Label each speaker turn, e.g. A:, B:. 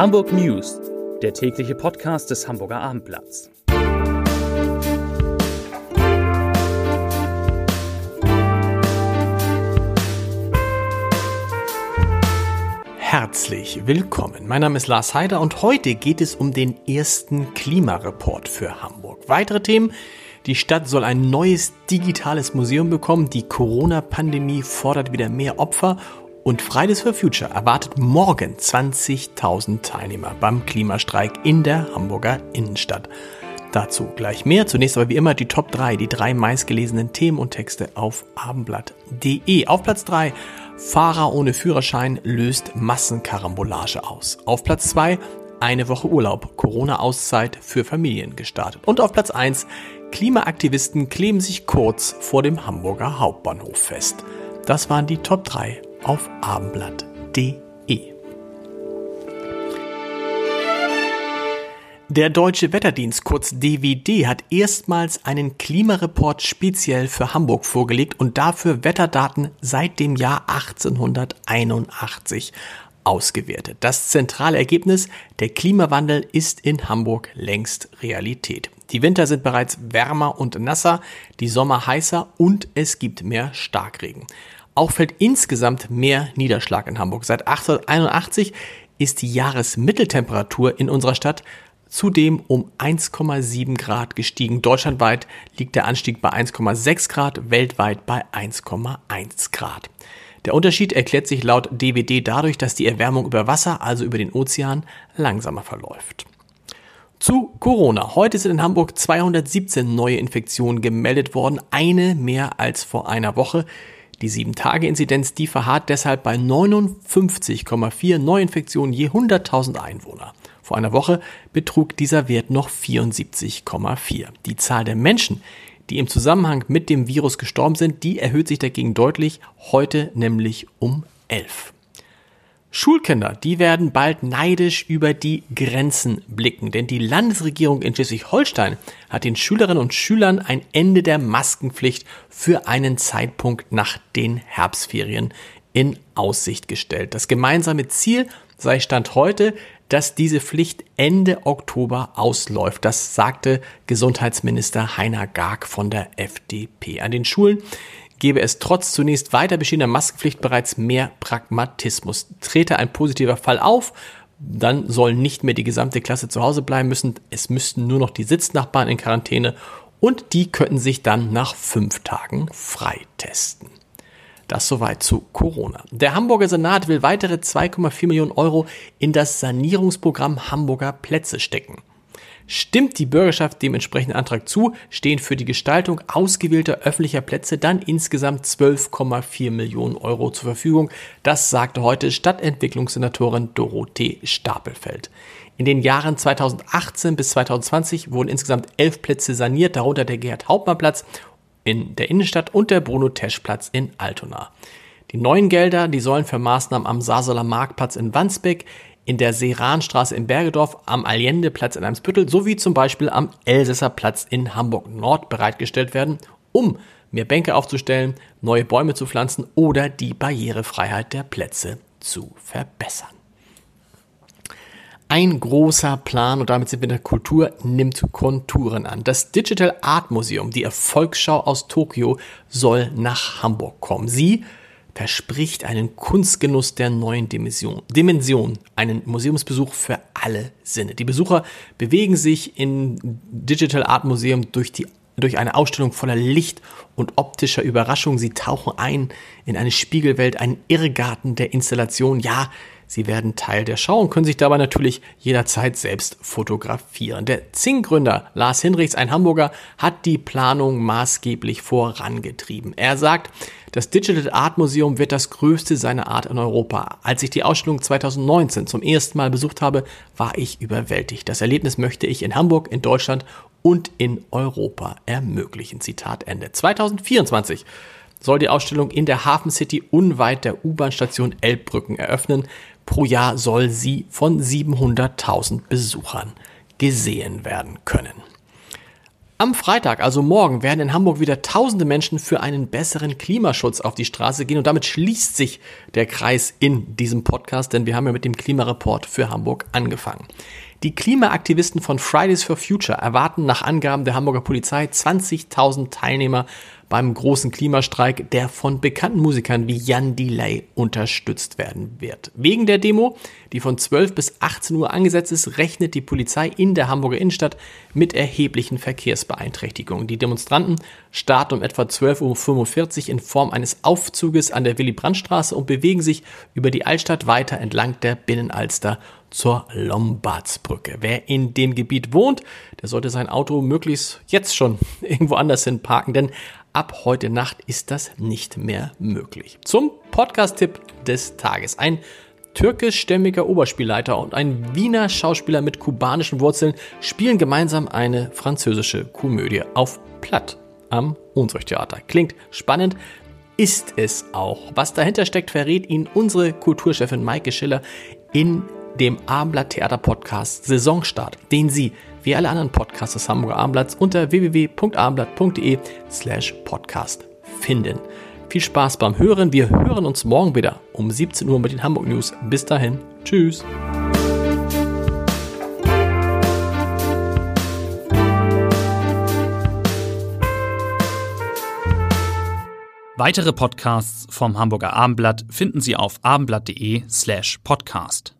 A: Hamburg News, der tägliche Podcast des Hamburger Abendblatts.
B: Herzlich willkommen. Mein Name ist Lars Heider und heute geht es um den ersten Klimareport für Hamburg. Weitere Themen die Stadt soll ein neues digitales Museum bekommen. Die Corona-Pandemie fordert wieder mehr Opfer. Und Fridays for Future erwartet morgen 20.000 Teilnehmer beim Klimastreik in der Hamburger Innenstadt. Dazu gleich mehr. Zunächst aber wie immer die Top 3, die drei meistgelesenen Themen und Texte auf abendblatt.de. Auf Platz 3 Fahrer ohne Führerschein löst Massenkarambolage aus. Auf Platz 2 eine Woche Urlaub, Corona-Auszeit für Familien gestartet. Und auf Platz 1 Klimaaktivisten kleben sich kurz vor dem Hamburger Hauptbahnhof fest. Das waren die Top 3 auf abendblatt.de. Der Deutsche Wetterdienst, kurz DWD, hat erstmals einen Klimareport speziell für Hamburg vorgelegt und dafür Wetterdaten seit dem Jahr 1881 ausgewertet. Das zentrale Ergebnis, der Klimawandel ist in Hamburg längst Realität. Die Winter sind bereits wärmer und nasser, die Sommer heißer und es gibt mehr Starkregen. Auch fällt insgesamt mehr Niederschlag in Hamburg. Seit 1881 ist die Jahresmitteltemperatur in unserer Stadt zudem um 1,7 Grad gestiegen. Deutschlandweit liegt der Anstieg bei 1,6 Grad, weltweit bei 1,1 Grad. Der Unterschied erklärt sich laut DWD dadurch, dass die Erwärmung über Wasser, also über den Ozean, langsamer verläuft. Zu Corona. Heute sind in Hamburg 217 neue Infektionen gemeldet worden, eine mehr als vor einer Woche. Die 7-Tage-Inzidenz, die verharrt deshalb bei 59,4 Neuinfektionen je 100.000 Einwohner. Vor einer Woche betrug dieser Wert noch 74,4. Die Zahl der Menschen, die im Zusammenhang mit dem Virus gestorben sind, die erhöht sich dagegen deutlich, heute nämlich um 11. Schulkinder, die werden bald neidisch über die Grenzen blicken, denn die Landesregierung in Schleswig-Holstein hat den Schülerinnen und Schülern ein Ende der Maskenpflicht für einen Zeitpunkt nach den Herbstferien in Aussicht gestellt. Das gemeinsame Ziel sei Stand heute, dass diese Pflicht Ende Oktober ausläuft. Das sagte Gesundheitsminister Heiner Garg von der FDP. An den Schulen gebe es trotz zunächst weiter bestehender Maskenpflicht bereits mehr Pragmatismus. Trete ein positiver Fall auf, dann soll nicht mehr die gesamte Klasse zu Hause bleiben müssen. Es müssten nur noch die Sitznachbarn in Quarantäne und die könnten sich dann nach fünf Tagen freitesten. Das soweit zu Corona. Der Hamburger Senat will weitere 2,4 Millionen Euro in das Sanierungsprogramm Hamburger Plätze stecken. Stimmt die Bürgerschaft dem entsprechenden Antrag zu, stehen für die Gestaltung ausgewählter öffentlicher Plätze dann insgesamt 12,4 Millionen Euro zur Verfügung. Das sagte heute Stadtentwicklungssenatorin Dorothee Stapelfeld. In den Jahren 2018 bis 2020 wurden insgesamt elf Plätze saniert, darunter der Gerhard-Hauptmann-Platz in der Innenstadt und der Bruno-Tesch-Platz in Altona. Die neuen Gelder, die sollen für Maßnahmen am Sasoler Marktplatz in Wandsbek, in der Seranstraße in Bergedorf, am Allendeplatz in Eimsbüttel sowie zum Beispiel am Elsässer Platz in Hamburg Nord bereitgestellt werden, um mehr Bänke aufzustellen, neue Bäume zu pflanzen oder die Barrierefreiheit der Plätze zu verbessern. Ein großer Plan, und damit sind wir in der Kultur, nimmt Konturen an. Das Digital Art Museum, die Erfolgsschau aus Tokio, soll nach Hamburg kommen. Sie verspricht einen Kunstgenuss der neuen Dimension, Dimension, einen Museumsbesuch für alle Sinne. Die Besucher bewegen sich im Digital Art Museum durch die durch eine Ausstellung voller Licht und optischer Überraschung. Sie tauchen ein in eine Spiegelwelt, einen Irrgarten der Installation. Ja, Sie werden Teil der Schau und können sich dabei natürlich jederzeit selbst fotografieren. Der Zing-Gründer Lars Hinrichs, ein Hamburger, hat die Planung maßgeblich vorangetrieben. Er sagt, das Digital Art Museum wird das größte seiner Art in Europa. Als ich die Ausstellung 2019 zum ersten Mal besucht habe, war ich überwältigt. Das Erlebnis möchte ich in Hamburg, in Deutschland und in Europa ermöglichen. Zitat Ende. 2024 soll die Ausstellung in der Hafen City unweit der U-Bahn-Station Elbbrücken eröffnen. Pro Jahr soll sie von 700.000 Besuchern gesehen werden können. Am Freitag, also morgen, werden in Hamburg wieder tausende Menschen für einen besseren Klimaschutz auf die Straße gehen und damit schließt sich der Kreis in diesem Podcast, denn wir haben ja mit dem Klimareport für Hamburg angefangen. Die Klimaaktivisten von Fridays for Future erwarten nach Angaben der Hamburger Polizei 20.000 Teilnehmer beim großen Klimastreik, der von bekannten Musikern wie Jan Delay unterstützt werden wird. Wegen der Demo, die von 12 bis 18 Uhr angesetzt ist, rechnet die Polizei in der Hamburger Innenstadt mit erheblichen Verkehrsbeeinträchtigungen. Die Demonstranten starten um etwa 12.45 Uhr in Form eines Aufzuges an der Willy-Brandt-Straße und bewegen sich über die Altstadt weiter entlang der Binnenalster zur Lombardsbrücke. Wer in dem Gebiet wohnt, der sollte sein Auto möglichst jetzt schon irgendwo anders hin parken, denn ab heute Nacht ist das nicht mehr möglich. Zum Podcast-Tipp des Tages. Ein türkischstämmiger Oberspielleiter und ein Wiener Schauspieler mit kubanischen Wurzeln spielen gemeinsam eine französische Komödie auf Platt am Unzuchttheater. Klingt spannend, ist es auch. Was dahinter steckt, verrät Ihnen unsere Kulturchefin Maike Schiller in dem Abendblatt Theater Podcast Saisonstart, den Sie wie alle anderen Podcasts des Hamburger Abendblatts unter www.abendblatt.de slash podcast finden. Viel Spaß beim Hören. Wir hören uns morgen wieder um 17 Uhr mit den Hamburg News. Bis dahin. Tschüss.
A: Weitere Podcasts vom Hamburger Abendblatt finden Sie auf abendblatt.de slash podcast.